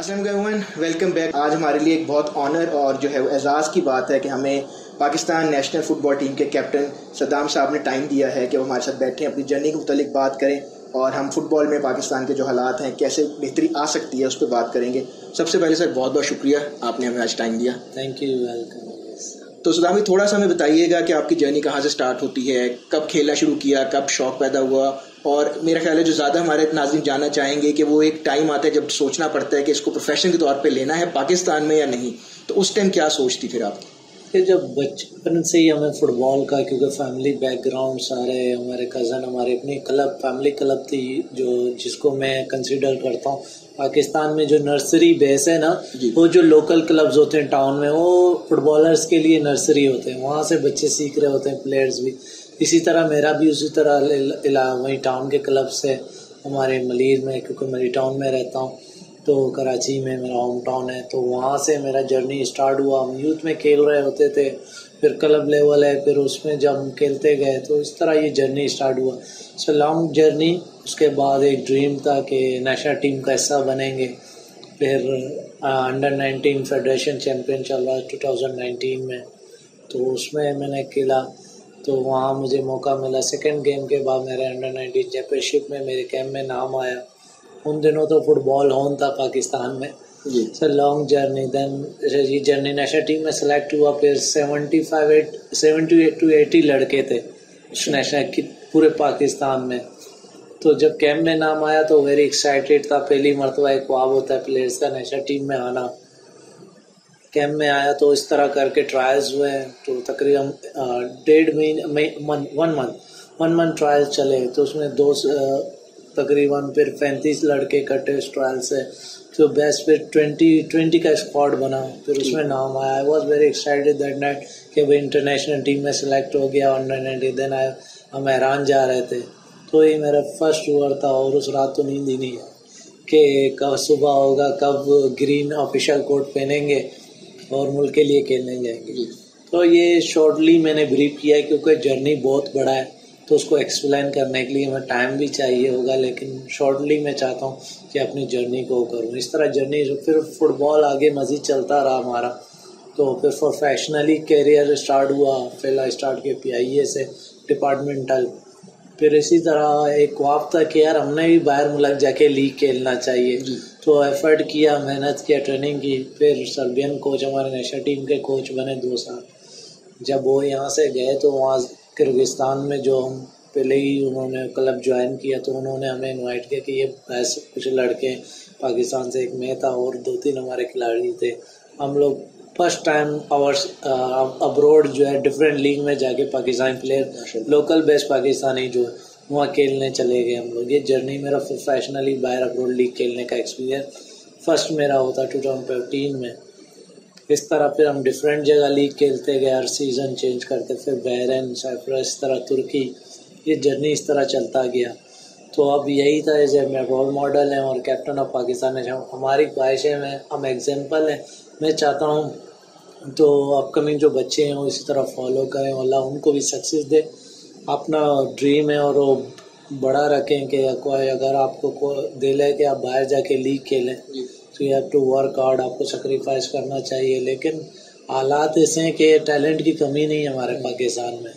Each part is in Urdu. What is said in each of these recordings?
السلام علیکم ویلکم بیک آج ہمارے لیے ایک بہت آنر اور جو ہے اعزاز کی بات ہے کہ ہمیں Pakistan national football team کے کیپٹن صدام صاحب نے ٹائم دیا ہے کہ وہ ہمارے ساتھ بیٹھیں اپنی جرنی کے متعلق بات کریں اور ہم فٹ بال میں پاکستان کے جو حالات ہیں کیسے بہتری آ سکتی ہے اس پہ بات کریں گے۔ سب سے پہلے سر بہت بہت شکریہ آپ نے ہمیں آج ٹائم دیا۔ تھینک یو ویلکم تو صدام جی تھوڑا سا ہمیں بتائیے گا کہ آپ کی جرنی کہاں سے اسٹارٹ ہوتی ہے کب کھیلنا شروع کیا کب شوق پیدا ہوا اور میرا خیال ہے جو زیادہ ہمارے ناظرین جاننا چاہیں گے کہ وہ ایک ٹائم آتا ہے جب سوچنا پڑتا ہے کہ اس کو پروفیشن کے طور پہ لینا ہے پاکستان میں یا نہیں۔ تو اس ٹائم کیا سوچ تھی پھر آپ؟ کہ جب بچپن سے ہی ہمیں فٹ بال کا کیونکہ فیملی بیک گراؤنڈ سارے ہمارے کزن ہمارے اپنی کلب فیملی کلب تھی جو جس کو میں کنسیڈر کرتا ہوں۔ پاکستان میں جو نرسری بیس ہے نا جی۔ وہ جو لوکل کلبز ہوتے ہیں ٹاؤن میں وہ فٹ بالرس کے لیے نرسری ہوتے ہیں۔ وہاں سے بچے سیکھ رہے ہوتے ہیں پلیئرز بھی۔ اسی طرح میرا بھی اسی طرح وہیں ٹاؤن کے کلب سے، ہمارے ملیز میں، کیونکہ مری ٹاؤن میں رہتا ہوں، تو کراچی میں میرا ہوم ٹاؤن ہے، تو وہاں سے میرا جرنی اسٹارٹ ہوا۔ ہم یوتھ میں کھیل رہے ہوتے تھے، پھر کلب لیول ہے، پھر اس میں جب ہم کھیلتے گئے، تو اس طرح یہ جرنی اسٹارٹ ہوا۔ سو لانگ جرنی اس کے بعد ایک ڈریم تھا کہ نیشنل ٹیم کا حصہ بنیں گے۔ پھر انڈر نائنٹین فیڈریشن چیمپئن چل رہا ہے ٹو تھاؤزنڈ نائنٹین میں۔ تو اس میں میں نے کھیلا۔ تو وہاں مجھے موقع ملا۔ سیکنڈ گیم کے بعد میرے انڈر نائنٹین چیمپئن شپ میں میرے کیمپ میں نام آیا۔ ان دنوں تو فٹ بال ہون تھا پاکستان میں۔ سر لانگ جرنی دین یہ جرنی نیشنل ٹیم میں سلیکٹ ہوا۔ پھر seventy five eight seventy eight to eighty لڑکے تھے۔ نیشنل کی پورے پاکستان میں۔ تو جب کیمپ میں نام آیا تو ویری ایکسائٹیڈ تھا۔ پہلی مرتبہ ایک خواب ہوتا ہے۔ پلیئرس کا نیشنل ٹیم میں آنا۔ کیمپ میں آیا تو اس طرح کر کے ٹرائلز ہوئے تو تقریباً ڈیڑھ مہینے one month one month trial چلے تو اس میں دو تقریباً پھر پینتیس لڑکے کٹے اس ٹرائل سے تو بیسٹ پھر ٹوینٹی ٹوینٹی کا اسکواڈ بنا پھر اس میں نام آیا. I was very excited that night کہ وہ انٹرنیشنل ٹیم میں سلیکٹ ہو گیا انڈر نائنٹی دین آئے. ہم ایران جا رہے تھے. تو یہ میرا فرسٹ اوور تھا اور اس رات تو نیند ہی نہیں ہے کہ کب صبح ہوگا کب گرین آفیشیل کوٹ پہنیں گے. اور ملک کے لیے کھیلنے جائیں گے۔ تو یہ شارٹلی میں نے بریف کیا ہے کیونکہ جرنی بہت بڑا ہے۔ تو اس کو ایکسپلین کرنے کے لیے ہمیں ٹائم بھی چاہیے ہوگا، لیکن شارٹلی میں چاہتا ہوں کہ اپنی جرنی کو کروں۔ اس طرح جرنی پھر فٹ بال آگے مزید چلتا رہا ہمارا۔ تو پھر پروفیشنلی کیریئر اسٹارٹ ہوا۔ پہلا اسٹارٹ کیا پی آئی اے سے ڈپارٹمنٹل پھر اسی طرح ایک خواب تھا کہ یار ہم نے بھی باہر ملک جا کے لیگ کھیلنا چاہیے۔ جی۔ تو ایفرٹ کیا محنت کیا ٹریننگ کی پھر سربین کوچ ہمارے نیشنل ٹیم کے کوچ بنے دو سال۔ جب وہ یہاں سے گئے تو وہاں کرگستان میں جو ہم پہلے ہی انہوں نے کلب جوائن کیا تو انہوں نے ہمیں انوائٹ کیا کہ یہ ایسے کچھ لڑکے پاکستان سے ایک میں تھا اور دو تین ہمارے کھلاڑی تھے۔ ہم لوگ فرسٹ ٹائم آورس ابروڈ جو ہے ڈفرینٹ لیگ میں جا کے Pakistani player local base Pakistani جو ہے۔ وہاں کھیلنے چلے گئے ہم لوگ۔ یہ جرنی میرا پروفیشنلی باہر ابروڈ لیگ کھیلنے کا ایکسپیرینس فرسٹ میرا ہوتا ٹو تھاؤزنڈ ففٹین میں۔ اس طرح پھر ہم ڈفرینٹ جگہ لیگ کھیلتے گئے، ہر سیزن چینج کرتے، پھر بحرین سائفرس اس طرح ترکی یہ جرنی اس طرح چلتا گیا۔ تو اب یہی تھا جیسے میں رول ماڈل ہیں اور کیپٹن آف پاکستان ہے ہماری خواہشیں میں ہم ایگزامپل ہیں۔ میں چاہتا ہوں تو اپ کمنگ جو بچے ہیں، وہ اسی طرح فالو کریں، اللہ ان کو بھی سکسیز دے۔ اپنا ڈریم ہے اور وہ بڑا رکھیں کہ کوئی اگر آپ کو دل ہے کہ آپ باہر جا کے لیگ کھیلیں جی۔ تو you have to work hard آپ کو سیکریفائز کرنا چاہیے۔ لیکن حالات ایسے ہیں کہ ٹیلنٹ کی کمی نہیں ہے ہمارے پاکستان میں۔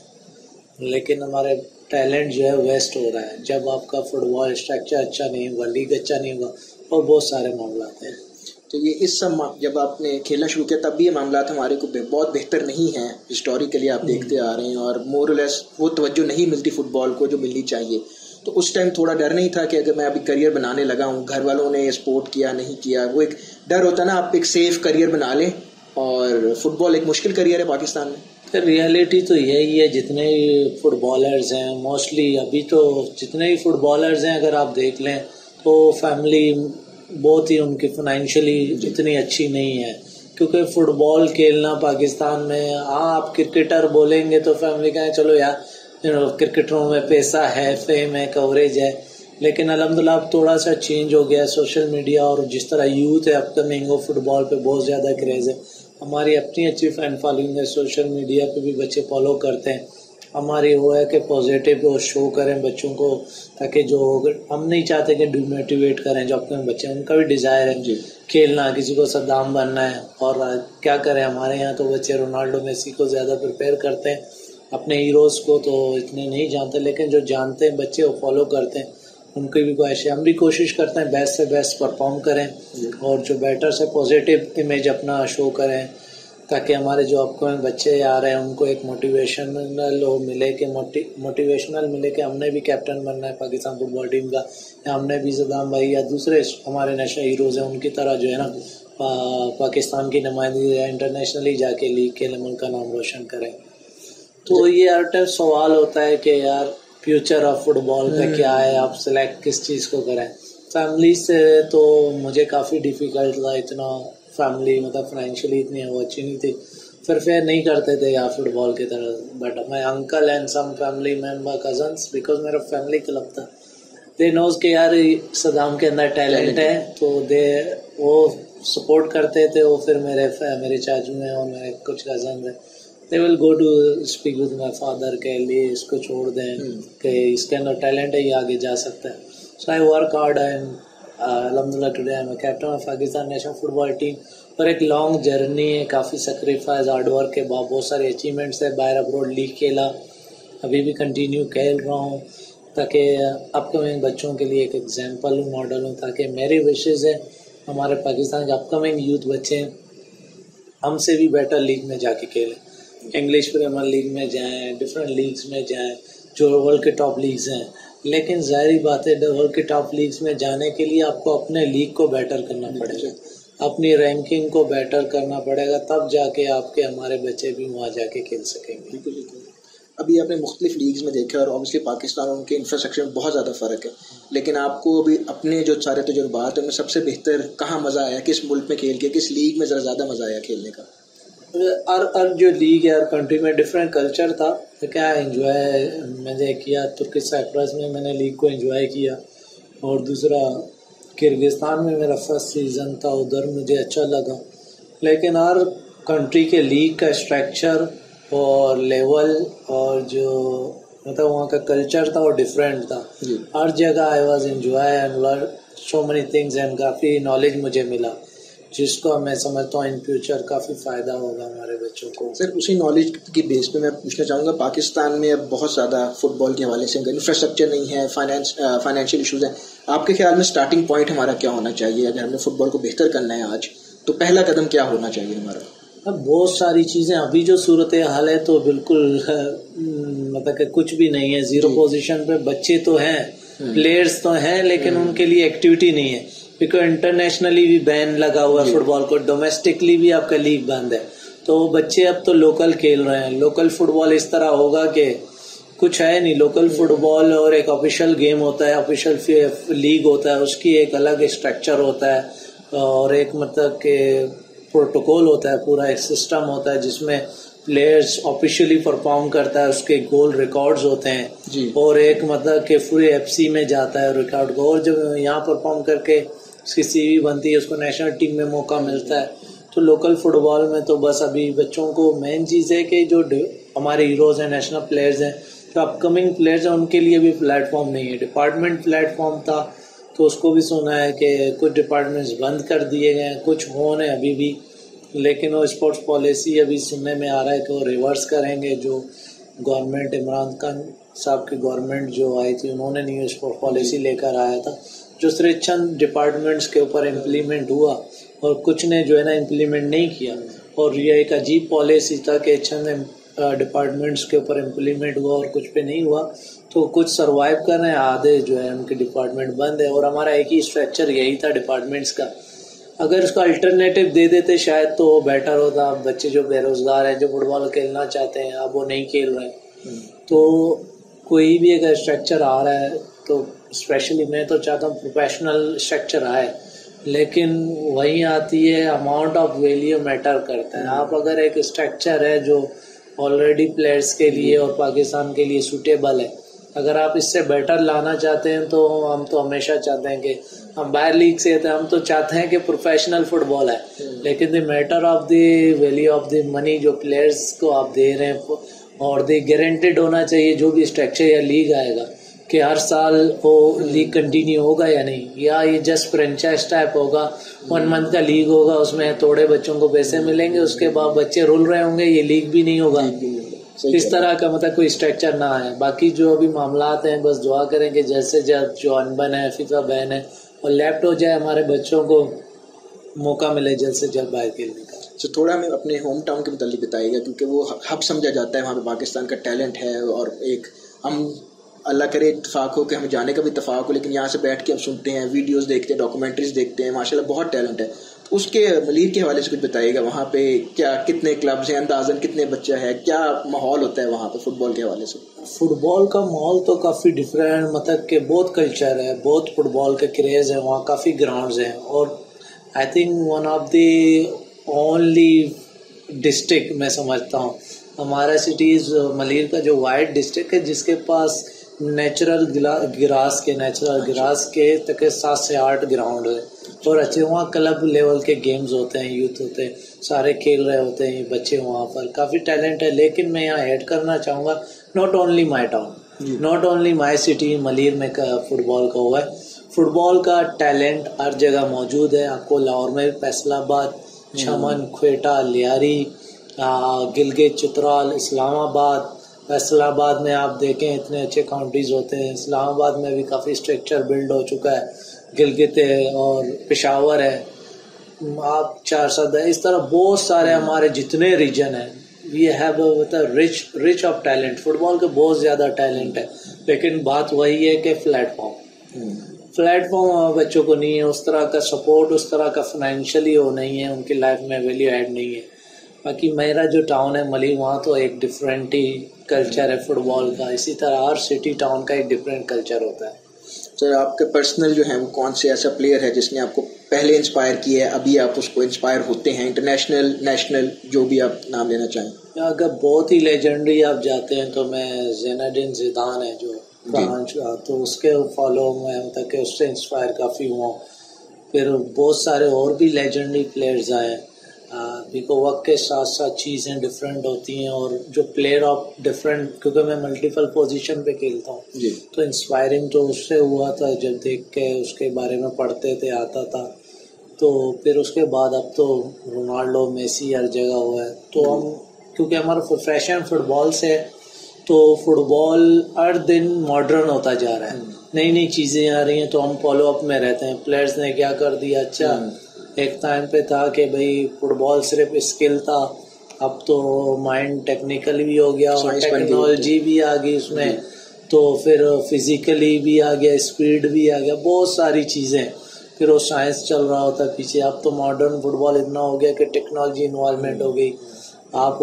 لیکن ہمارے ٹیلنٹ جو ہے ویسٹ ہو رہا ہے۔ جب آپ کا فٹ بال اسٹرکچر اچھا نہیں ہوگا لیگ اچھا نہیں ہوگا اور بہت سارے معاملات ہیں۔ تو یہ اس سب جب آپ نے کھیلنا شروع کیا، تب بھی یہ معاملات ہمارے کو بہت بہتر نہیں ہیں۔ ہسٹوریکلی آپ دیکھتے آ رہے ہیں اور مور لیس وہ توجہ نہیں ملتی فٹ بال کو جو ملنی چاہیے۔ تو اس ٹائم تھوڑا ڈر نہیں تھا کہ اگر میں ابھی کریئر بنانے لگا ہوں، گھر والوں نے اسپورٹ کیا، نہیں کیا، وہ ایک ڈر ہوتا نا، آپ ایک سیف کریئر بنا لیں۔ اور فٹ بال ایک مشکل کریئر ہے پاکستان میں۔ ریئلٹی تو یہی ہے، جتنے فٹ بالرز ہیں موسٹلی ابھی تو جتنے بھی فٹ بالرز ہیں، اگر آپ دیکھ لیں تو فیملی بہت ہی ان کی فائنینشلی اتنی اچھی نہیں ہے۔ کیونکہ فٹ بال کھیلنا پاکستان میں ہاں آپ کرکٹر بولیں گے تو فیملی کہیں، چلو یار کرکٹروں میں پیسہ ہے فیم ہے کوریج ہے۔ لیکن الحمد للہ اب تھوڑا سا چینج ہو گیا ہے سوشل میڈیا اور جس طرح یوتھ ہے اب کمنگ وہ فٹ بال پہ بہت زیادہ کریز ہے۔ ہماری اپنی اچھی فین فالوئنگ ہے سوشل میڈیا پہ بھی بچے فالو کرتے ہیں۔ ہماری وہ ہے کہ پازیٹیو شو کریں بچوں کو تاکہ جو ہم نہیں چاہتے کہ ڈیموٹیویٹ کریں جو اپنے بچے ہیں ان کا بھی ڈیزائر ہے جی۔ کھیلنا کسی کو صدام بننا ہے۔ اور کیا کریں ہمارے یہاں تو بچے رونالڈو میسی کو زیادہ پریپیئر کرتے ہیں۔ اپنے ہیروز کو تو اتنے نہیں جانتے لیکن جو جانتے ہیں بچے وہ فالو کرتے ہیں۔ ان کی بھی خواہش ہے ہم بھی کوشش کرتے ہیں بیسٹ سے بیسٹ پرفارم کریں۔ جی۔ اور جو بیٹر سے پازیٹیو امیج اپنا شو کریں۔ تاکہ ہمارے جو آپ کو بچے آ رہے ہیں ان کو ایک موٹیویشنل ملے کہ موٹیویشنل ملے کہ ہم نے بھی کیپٹن بننا ہے پاکستان فٹ بال ٹیم کا یا ہم نے بھی صدام بھائی یا دوسرے ہمارے نیشنل ہیروز ہیں ان کی طرح جو ہے نا پاکستان کی نمائندگی یا انٹرنیشنلی جا کے لیگ کے ملک کا نام روشن کریں۔ تو یہ ہر ٹائم سوال ہوتا ہے کہ یار فیوچر آف فٹ بال کا کیا ہے؟ آپ سلیکٹ کس چیز کو کریں؟ فیملی سے تو مجھے کافی ڈیفیکلٹ تھا اتنا فیملی مطلب فائنینشلی اتنی وہ اچھی نہیں تھی۔ پھر فیئر نہیں کرتے تھے یا فٹ بال کی طرح۔ But my uncle and some family member cousins because میرا فیملی کلب تھا۔ دے نوز کہ یار صدام کے اندر ٹیلنٹ ہے۔ تو دے وہ سپورٹ کرتے تھے۔ وہ پھر میرے میرے چاچو ہیں اور میرے کچھ کزنز ہیں۔ They will go to speak with my father کے لیے اس کو چھوڑ دیں کہ اس کے اندر ٹیلنٹ ہے یہ آگے جا سکتا ہے۔ So I work hard and الحمد للہ today I captain of Pakistan national football team اور ایک لانگ جرنی ہے، کافی سیکریفائز ہارڈ ورک کے بعد بہت سارے اچیومنٹس ہے، باہر ابروڈ لیگ کھیلا۔ ابھی بھی کنٹینیو کھیل رہا ہوں، تاکہ اپ کمنگ بچوں کے لیے ایک ایگزامپل ہوں ماڈل ہوں، تاکہ میری وشز ہے، ہمارے پاکستان کے اپ کمنگ یوتھ بچے ہم سے بھی بیٹر لیگ میں جا کے کھیلیں۔ انگلش پریمر لیگ میں جائیں ڈفرینٹ لیگس میں جائیں، جو ورلڈ کے ٹاپ لیگز ہیں۔ لیکن ظاہری بات ہے ورلڈ کے ٹاپ لیگس میں جانے کے لیے آپ کو اپنے لیگ کو بیٹر کرنا پڑے گا۔ اپنی رینکنگ کو بیٹر کرنا پڑے گا، تب جا کے آپ کے ہمارے بچے بھی وہاں جا کے کھیل سکیں گے۔ ابھی آپ نے مختلف لیگز میں دیکھا اور اوبیسلی پاکستان اور ان کے انفراسٹرکچر میں بہت زیادہ فرق ہے۔ لیکن آپ کو ابھی اپنے جو سارے تجربات ہیں میں سب سے بہتر کہاں مزہ آیا؟ کس ملک میں کھیل کے کس لیگ میں ذرا زیادہ مزہ آیا کھیلنے کا؟ ہر ہر جو لیگ ہے ہر کنٹری میں ڈفرینٹ کلچر تھا۔ تو کیا انجوائے میں نے کیا ترکی سائپرس میں میں نے لیگ کو انجوائے کیا۔ اور دوسرا کرگستان میں میرا فرسٹ سیزن تھا ادھر مجھے اچھا لگا۔ لیکن ہر کنٹری کے لیگ کا اسٹرکچر اور لیول اور جو مطلب وہاں کا کلچر تھا وہ ڈفرینٹ تھا۔ جی۔ ہر جگہ I was enjoy and so many things and coffee knowledge مجھے ملا۔ جس کو میں سمجھتا ہوں ان فیوچر کافی فائدہ ہوگا ہمارے بچوں کو۔ سر اسی نالج کی بیس پہ میں پوچھنا چاہوں گا پاکستان میں اب بہت زیادہ فٹ بال کے حوالے سے انفراسٹرکچر نہیں ہے فائنینس فائنینشیل ایشوز ہیں۔ آپ کے خیال میں اسٹارٹنگ پوائنٹ ہمارا کیا ہونا چاہیے؟ اگر ہم نے فٹ بال کو بہتر کرنا ہے آج تو پہلا قدم کیا ہونا چاہیے ہمارا؟ اب بہت ساری چیزیں ابھی جو صورت حال ہے تو بالکل مطلب کہ کچھ بھی نہیں ہے۔ زیرو پوزیشن جی۔ پہ بچے تو ہیں پلیئرس تو ہیں لیکن ان کے لیے ایکٹیویٹی نہیں ہے۔ کیونکہ انٹرنیشنلی بھی بین لگا ہوا ہے فٹ بال کو۔ ڈومیسٹکلی بھی آپ کا لیگ بند ہے۔ تو بچے اب تو لوکل کھیل رہے ہیں۔ لوکل فٹ بال اس طرح ہوگا کہ کچھ ہے نہیں۔ لوکل فٹ بال اور ایک آفیشیل گیم ہوتا ہے۔ آفیشیل لیگ ہوتا ہے۔ اس کی ایک الگ اسٹرکچر ہوتا ہے۔ اور ایک مطلب کہ پروٹوکول ہوتا ہے۔ پورا ایک سسٹم ہوتا ہے جس میں پلیئرس آفیشیلی پرفارم کرتا ہے۔ اس کے گول ریکارڈز ہوتے ہیں۔ جی۔ اور ایک مطلب کہ فری ایف سی میں جاتا ہے۔ ریکارڈ کو اور جب یہاں پرفارم کر کے اس کی سی وی بنتی ہے، اس کو نیشنل ٹیم میں موقع ملتا ہے۔ تو لوکل فٹ بال میں تو بس ابھی بچوں کو مین چیز ہے کہ جو ہمارے ہیروز ہیں نیشنل پلیئرز ہیں، جو اپ کمنگ پلیئرز ہیں، ان کے لیے بھی پلیٹ فارم نہیں ہے۔ ڈپارٹمنٹ پلیٹ فارم تھا تو اس کو بھی سنا ہے کہ کچھ ڈپارٹمنٹس بند کر دیے گئے ہیں، کچھ ہون ہیں ابھی بھی۔ لیکن وہ اسپورٹس پالیسی ابھی سننے میں آ رہا ہے کہ وہ ریورس کریں گے۔ جو گورنمنٹ عمران خان صاحب کی گورنمنٹ جو آئی تھی، انہوں نے نیو اسپورٹ پالیسی لے کر آیا تھا۔ جو صرف چند ڈپارٹمنٹس کے اوپر امپلیمنٹ ہوا اور کچھ نے جو ہے نا امپلیمنٹ نہیں کیا اور یہ ایک عجیب پالیسی تھا کہ چند ڈپارٹمنٹس کے اوپر امپلیمنٹ ہوا اور کچھ پہ نہیں ہوا تو کچھ سروائیو کر رہے ہیں آدھے جو ہے ان کے ڈپارٹمنٹ بند ہے اور ہمارا ایک ہی اسٹرکچر یہی تھا ڈپارٹمنٹس کا۔ اگر اس کا الٹرنیٹیو دے دیتے شاید تو بیٹر ہوتا بچے جو بے روزگار ہیں جو فٹ بال کھیلنا چاہتے ہیں اب وہ نہیں کھیل رہے۔ ہیں تو کوئی بھی اگر اسٹرکچر آ رہا ہے تو اسپیشلی میں تو چاہتا ہوں پروفیشنل اسٹرکچر آئے، لیکن وہیں آتی ہے اماؤنٹ آف ویلیو میٹر کرتا ہے۔ آپ اگر ایک اسٹرکچر ہے جو آلریڈی پلیئرس کے لیے اور پاکستان کے لیے سوٹیبل ہے، اگر آپ اس سے بیٹر لانا چاہتے ہیں تو ہم تو ہمیشہ چاہتے ہیں کہ ہم باہر لیگ سے ہم تو چاہتے ہیں کہ پروفیشنل فٹ بال ہے لیکن the matter of the value of the money جو پلیئرس کو آپ دے رہے ہیں اور دی گارنٹیڈ ہونا چاہیے جو بھی اسٹرکچر یا لیگ آئے گا۔ کہ ہر سال وہ لیگ کنٹینیو ہوگا یا نہیں؟ یا یہ جسٹ فرینچائز ٹائپ ہوگا ون منتھ کا لیگ ہوگا اس میں تھوڑے بچوں کو پیسے ملیں گے اس کے بعد بچے رول رہے ہوں گے یہ لیگ بھی نہیں ہوگا۔ اس طرح کا مطلب کوئی اسٹرکچر نہ آئے۔ باقی جو ابھی معاملات ہیں بس دعا کریں کہ جیسے جب جو انبن ہے فیفا بین ہے اور لیفٹ ہو جائے ہمارے بچوں کو موقع ملے جلد سے جلد باہر کھیلنے کا۔ تو تھوڑا ہمیں اپنے ہوم ٹاؤن کے متعلق بتائیے گا کیونکہ وہ ہب سمجھا جاتا ہے وہاں پہ پاکستان کا ٹیلنٹ ہے اور ایک ہم اللہ کرے اتفاق ہو کہ ہمیں جانے کا بھی اتفاق ہو، لیکن یہاں سے بیٹھ کے ہم سنتے ہیں ویڈیوز دیکھتے ہیں ڈاکومنٹریز دیکھتے ہیں ماشاء اللہ بہت ٹیلنٹ ہے۔ اس کے ملیر کے حوالے سے کچھ بتائیے گا، وہاں پہ کیا کتنے کلبز ہیں اندازن کتنے بچہ ہے کیا ماحول ہوتا ہے وہاں پہ فٹ بال کے حوالے سے؟ فٹ بال کا ماحول تو کافی ڈفرینٹ مطلب کہ بہت کلچر ہے، بہت فٹ بال کا کریز ہے وہاں کافی گراؤنڈز ہیں۔ اور I think one of the only district میں سمجھتا ہوں، ہمارا سٹیز ملیر کا جو وائٹ ڈسٹرکٹ ہے، جس کے پاس نیچرل گراس کے نیچرل گراس کے تک سات سے آٹھ گراؤنڈ ہے اور اچھے وہاں کلب لیول کے گیمز ہوتے ہیں یوتھ ہوتے ہیں سارے کھیل رہے ہوتے ہیں بچے وہاں پر۔ کافی ٹیلنٹ ہے لیکن میں یہاں ایڈ کرنا چاہوں گا not only my town not only my city Malir میں فٹ بال کا ہوا ہے۔ فٹ بال کا ٹیلنٹ ہر جگہ موجود ہے۔ آپ کو لاہور میں فیصل آباد چھمن کھویٹا لیاری گلگت چترال اسلام آباد فیصل آباد میں آپ دیکھیں، اتنے اچھے کاؤنٹیز ہوتے ہیں۔ اسلام آباد میں بھی کافی اسٹرکچر بلڈ ہو چکا ہے۔ گلگت ہے اور پشاور ہے۔ آپ چار سد ہے اس طرح بہت سارے ہمارے جتنے ریجن ہیں we have rich rich of talent football کے بہت زیادہ ٹیلنٹ ہے۔ لیکن بات وہی ہے کہ پلیٹ فارم پلیٹ فارم بچوں کو نہیں ہے، اس طرح کا سپورٹ اس طرح کا فائنینشلی وہ نہیں ہے، ان کی لائف میں ویلیو ایڈ نہیں ہے۔ باقی میرا جو ٹاؤن ہے ملی وہاں تو ایک ڈفرینٹ ہی کلچر ہے فٹ بال کا۔ اسی طرح ہر سٹی ٹاؤن کا ایک ڈفرینٹ کلچر ہوتا ہے۔ سر آپ کے پرسنل جو ہیں وہ کون سے ایسا پلیئر ہے جس نے آپ کو پہلے انسپائر کیا ہے؟ ابھی آپ اس کو انسپائر ہوتے ہیں۔ انٹرنیشنل نیشنل جو بھی آپ نام لینا چاہیں۔ اگر بہت ہی لیجنڈری آپ جاتے ہیں تو میں زینڈن زیدان ہے جو فرانچ کا تو اس کے فالو میں مطلب کہ اس سے انسپائر کافی ہوا پھر بہت سارے اور بھی لیجنڈری پلیئرز آئے بیکو وقت کے ساتھ ساتھ چیزیں ڈفرینٹ ہوتی ہیں اور جو پلیئر آف ڈفرینٹ کیونکہ میں ملٹیپل پوزیشن پہ کھیلتا ہوں جی۔ تو انسپائرنگ تو اس سے ہوا تھا جب دیکھ کے اس کے بارے میں پڑھتے تھے آتا تھا۔ تو پھر اس کے بعد اب تو رونالڈو میسی ہر جگہ ہوا ہے۔ تو ہم کیونکہ ہمارا پروفیشن فٹ بال سے تو فٹ بال ہر دن ماڈرن ہوتا جا رہا ہے۔ نئی نئی چیزیں آ رہی ہیں تو ہم فالو اپ میں رہتے ہیں۔ پلیئرز نے کیا کر دیا؟ اچھا۔ ایک ٹائم پہ تھا کہ بھائی فٹ بال صرف اسکل تھا اب تو مائنڈ ٹیکنیکل بھی ہو گیا اور ٹیکنالوجی بھی آ گئی اس میں۔ تو پھر فزیکلی بھی آ گیا اسپیڈ بھی آ گیا بہت ساری چیزیں۔ پھر وہ سائنس چل رہا ہوتا پیچھے۔ اب تو ماڈرن فٹ بال اتنا ہو گیا کہ ٹیکنالوجی انوالومنٹ ہو گئی۔ آپ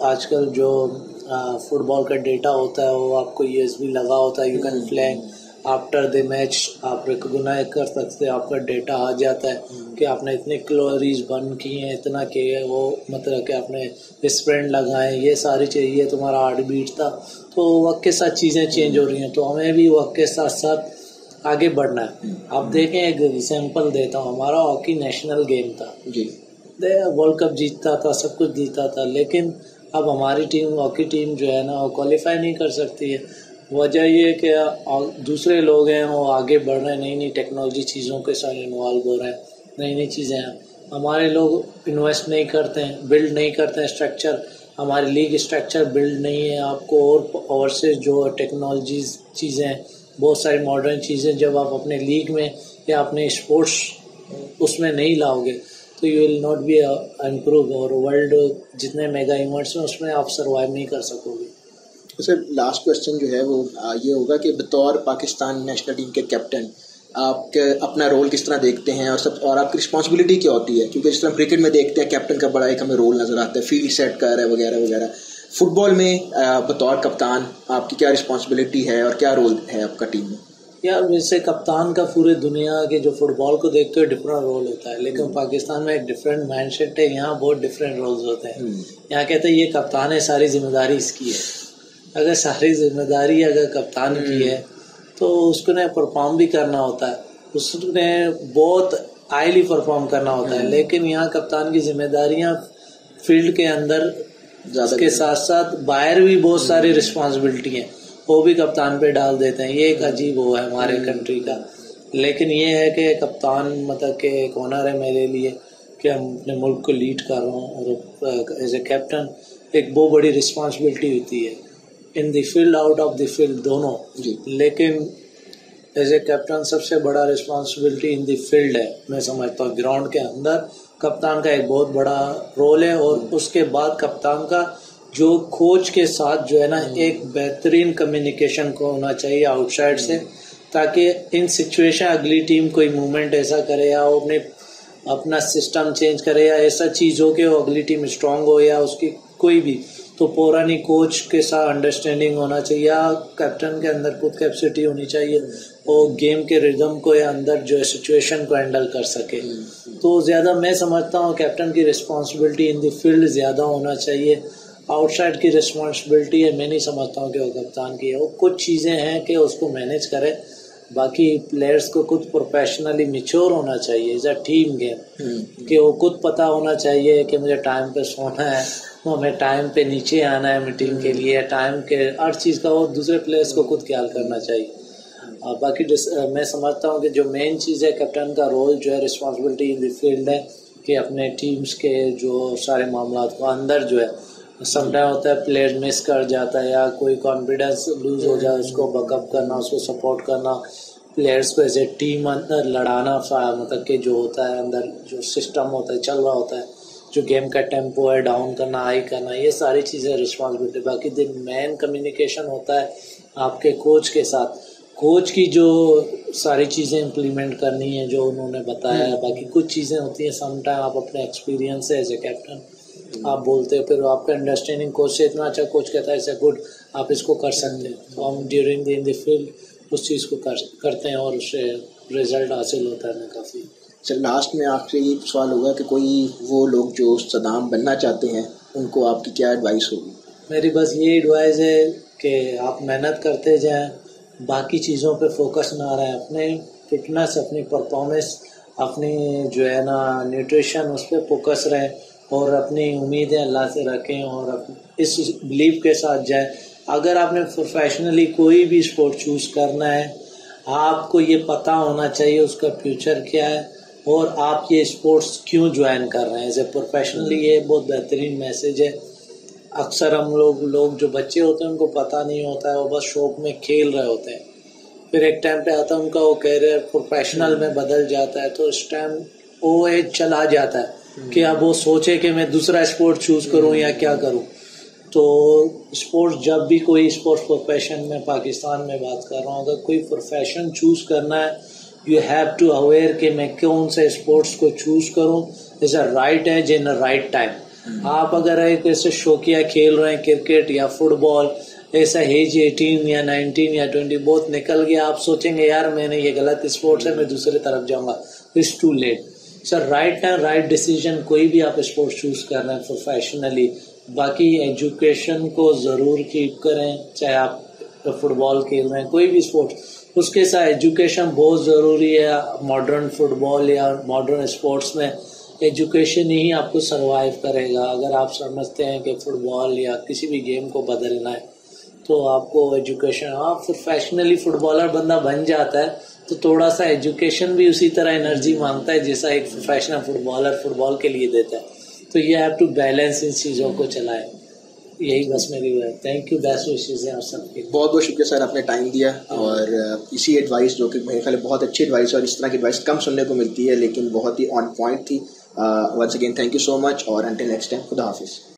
آج کل جو فٹ بال کا ڈیٹا ہوتا ہے وہ آپ کو یو ایس بی لگا ہوتا ہے you can feeling after the match آپ ریکگنائز کر سکتے آپ کا ڈیٹا آ جاتا ہے کہ آپ نے اتنے کلوریز بن کی ہیں اتنا کہ وہ مطلب کہ آپ نے اسپرنٹ لگائیں یہ ساری یہ تمہارا ہارٹ بیٹ تھا۔ تو وقت کے ساتھ چیزیں چینج ہو رہی ہیں۔ تو ہمیں بھی وقت کے ساتھ ساتھ آگے بڑھنا ہے۔ آپ دیکھیں ایک ایگزامپل دیتا ہوں۔ ہمارا ہاکی نیشنل گیم تھا۔ جی۔ ورلڈ کپ جیتتا تھا سب کچھ جیتا تھا۔ لیکن اب ہماری ٹیم ہاکی ٹیم جو ہے نا وہ کوالیفائی نہیں کر سکتی ہے۔ وجہ یہ کہ دوسرے لوگ ہیں، وہ آگے بڑھ رہے ہیں، نئی نئی ٹیکنالوجی چیزوں کے ساتھ انوالو ہو رہے ہیں، نئی نئی چیزیں ہیں۔ ہمارے لوگ انویسٹ نہیں کرتے ہیں بلڈ نہیں کرتے ہیں اسٹرکچر ہماری لیگ اسٹرکچر بلڈ نہیں ہے۔ آپ کو اور اور سے جو ٹیکنالوجیز چیزیں ہیں، بہت ساری ماڈرن چیزیں جب آپ اپنے لیگ میں یا اپنے اسپورٹس اس میں نہیں لاؤ گے، تو you will not be improve اور ورلڈ جتنے میگا ایونٹس ہیں، اس میں آپ سروائیو نہیں کر سکو گے۔ سر لاسٹ کوشچن جو ہے وہ یہ ہوگا کہ بطور پاکستان نیشنل ٹیم کے کیپٹن آپ کے اپنا رول کس طرح دیکھتے ہیں اور سب اور آپ کی رسپانسبلٹی کیا ہوتی ہے؟ کیونکہ جس طرح کرکٹ میں دیکھتے ہیں کیپٹن کا بڑا ایک ہمیں رول نظر آتا ہے فیلڈ سیٹ کر ہے وغیرہ وغیرہ۔ فٹ بال میں بطور کپتان آپ کی کیا رسپانسبلٹی ہے اور کیا رول ہے آپ کا ٹیم میں؟ یار ویسے کپتان کا پورے دنیا کے جو فٹ بال کو دیکھتے ہوئے ڈفرینٹ رول ہوتا ہے لیکن پاکستان میں ایک ڈفرینٹ مائنڈ سیٹ ہے یہاں بہت ڈفرینٹ رولز ہوتے ہیں۔ یہاں کہتے ہیں یہ کپتان ہے ساری ذمہ داری اس کی ہے۔ اگر ساری ذمہ داری اگر کپتان کی ہے تو اس کو نے پرفارم بھی کرنا ہوتا ہے۔ اس نے بہت آئلی پرفارم کرنا ہوتا ہے۔ لیکن یہاں کپتان کی ذمہ داریاں فیلڈ کے اندر اس کے ساتھ ساتھ باہر بھی بہت ساری رسپانسبلٹی ہیں۔ وہ بھی کپتان پہ ڈال دیتے ہیں۔ یہ ایک عجیب وہ ہے ہمارے کنٹری کا۔ لیکن یہ ہے کہ کپتان مطلب کہ ایک آنر ہے میرے لیے کہ ہم اپنے ملک کو لیڈ کر رہا ہوں اور ایز اے کیپٹن ایک بہت بڑی رسپانسبلٹی ہوتی ہے۔ In the field out of the field دونوں جی۔ لیکن ایز اے کیپٹن سب سے بڑا رسپانسبلٹی ان دی فیلڈ ہے۔ میں سمجھتا ہوں گراؤنڈ کے اندر کپتان کا ایک بہت بڑا رول ہے اور اس کے بعد کپتان کا جو کوچ کے ساتھ جو ہے نا ایک بہترین کمیونیکیشن کو ہونا چاہیے آؤٹ سائڈ سے تاکہ ان سچویشن اگلی ٹیم کوئی موومنٹ ایسا کرے یا وہ اپنے اپنا سسٹم چینج کرے یا ایسا چیز ہو کہ وہ اگلی ٹیم اسٹرانگ ہو یا اس کی کوئی بھی۔ تو پورانی کوچ کے ساتھ انڈرسٹینڈنگ ہونا چاہیے یا کیپٹن کے اندر خود کیپسٹی ہونی چاہیے وہ گیم کے ردم کو یا اندر جو ہے سچویشن کو ہینڈل کر سکے۔ تو زیادہ میں سمجھتا ہوں کیپٹن کی رسپانسبلٹی ان دی فیلڈ زیادہ ہونا چاہیے۔ آؤٹ سائڈ کی رسپانسبلٹی ہے میں نہیں سمجھتا ہوں کہ وہ کپتان کی ہے۔ وہ کچھ چیزیں ہیں کہ اس کو مینیج کرے۔ باقی پلیئرس کو خود پروفیشنلی میچور ہونا چاہیے۔ ایز اے ٹیم گیم کہ وہ خود پتہ ہونا چاہیے کہ مجھے ٹائم پہ سونا ہے۔ ہاں، ہمیں ٹائم پہ نیچے آنا ہے میٹنگ کے لیے ٹائم کے ہر چیز کا وہ دوسرے پلیئرس کو خود خیال کرنا چاہیے۔ اور باقی میں سمجھتا ہوں کہ جو مین چیز ہے کیپٹن کا رول جو ہے رسپانسبلٹی ان دی فیلڈ ہے کہ اپنے ٹیمس کے جو سارے معاملات کو اندر جو ہے سم ٹائم ہوتا ہے پلیئر مس کر جاتا ہے یا کوئی کانفیڈینس لوز ہو جائے، اس کو بک اپ کرنا، اس کو سپورٹ کرنا پلیئرس کو ایز اے ٹیم اندر لڑانا مطلب کہ جو ہوتا ہے، اندر جو سسٹم ہوتا ہے، چل رہا ہوتا ہے۔ جو گیم کا ٹیمپو ہے ڈاؤن کرنا ہائی کرنا، یہ ساری چیزیں رسپانسبلٹی باقی دن مین کمیونیکیشن ہوتا ہے آپ کے کوچ کے ساتھ۔ کوچ کی جو ساری چیزیں امپلیمنٹ کرنی ہے جو انہوں نے بتایا ہے، باقی کچھ چیزیں ہوتی ہیں۔ سم ٹائم آپ اپنے ایکسپیرینس سے ایز اے کیپٹن آپ بولتے پھر آپ کا انڈرسٹینڈنگ کوچ سے اتنا اچھا کوچ کہتا ہے ایسے گڈ آپ اس کو کر سکتے ہیں۔ تو ہم during the in the field اس چیز کو کرتے ہیں اور اس سے رزلٹ حاصل ہوتا ہے۔ کافی سر لاسٹ میں آپ سے یہ سوال ہوگا کہ کوئی وہ لوگ جو صدام بننا چاہتے ہیں، ان کو آپ کی کیا ایڈوائس ہوگی؟ میری بس یہ ایڈوائز ہے کہ آپ محنت کرتے جائیں، باقی چیزوں پہ فوکس نہ رہیں، اپنے فٹنس اپنی پرفارمنس اپنی جو ہے نا نیوٹریشن اس پہ فوکس رہیں اور اپنی امیدیں اللہ سے رکھیں اور اس بلیف کے ساتھ جائیں۔ اگر آپ نے پروفیشنلی کوئی بھی اسپورٹ چوز کرنا ہے، آپ کو یہ پتہ ہونا چاہیے اس کا فیوچر کیا ہے۔ اور آپ یہ اسپورٹس کیوں جوائن کر رہے ہیں؟ ایز اے پروفیشنلی یہ بہت بہترین میسیج ہے۔ اکثر ہم لوگ لوگ جو بچے ہوتے ہیں، ان کو پتہ نہیں ہوتا ہے، وہ بس شوق میں کھیل رہے ہوتے ہیں۔ پھر ایک ٹائم پہ آتا ہے، ان کا وہ کیریئر پروفیشنل میں بدل جاتا ہے۔ تو اس ٹائم وہ ایج چلا جاتا ہے کہ اب وہ سوچے کہ میں دوسرا اسپورٹ چوز کروں یا کیا کروں۔ تو اسپورٹس جب بھی کوئی اسپورٹس پروفیشن میں، پاکستان میں بات کر رہا ہوں، اگر کوئی پروفیشن چوز کرنا ہے یو ہیو ٹو اویئر کہ میں کون سے اسپورٹس کو چوز کروں. Is a right age in right time آپ اگر ایک ایسے شوقیہ کھیل رہے ہیں، کرکٹ یا فٹ بال ایسا ایج ایٹین یا نائنٹین یا ٹوینٹی بہت نکل گیا، آپ سوچیں گے، یار میں نے یہ غلط اسپورٹس ہے، میں دوسرے طرف جاؤں گا. It's too late sir right time right decision کوئی بھی آپ اسپورٹس چوز کر رہے ہیں پروفیشنلی باقی ایجوکیشن کو ضرور کیپ کریں، چاہے آپ فٹ بال کھیل رہے ہیں، کوئی بھی اسپورٹس اس کے ساتھ ایجوکیشن بہت ضروری ہے۔ ماڈرن فٹ بال یا ماڈرن اسپورٹس میں ایجوکیشن ہی آپ کو سروائیو کرے گا۔ اگر آپ سمجھتے ہیں کہ فٹ بال یا کسی بھی گیم کو بدلنا ہے، تو آپ کو ایجوکیشن ہاں پروفیشنلی فٹ بالر بندہ بن جاتا ہے۔ تو تھوڑا سا ایجوکیشن بھی اسی طرح انرجی مانگتا ہے جیسا ایک professional footballer football کے لیے دیتا ہے۔ تو یہ ہیو ٹو بیلنس ان چیزوں کو چلائے۔ یہی بس میری تھینک یو بیسٹ وشیز ہیں سب کے۔ بہت بہت شکریہ سر آپ نے ٹائم دیا اور uh, اسی ایڈوائس جو کہ میرے خیال بہت اچھی ایڈوائس اور اس طرح کی ایڈوائس کم سننے کو ملتی ہے لیکن بہت ہی آن پوائنٹ تھی۔ Once again thank you so much اور انٹل نیکسٹ ٹائم خدا حافظ۔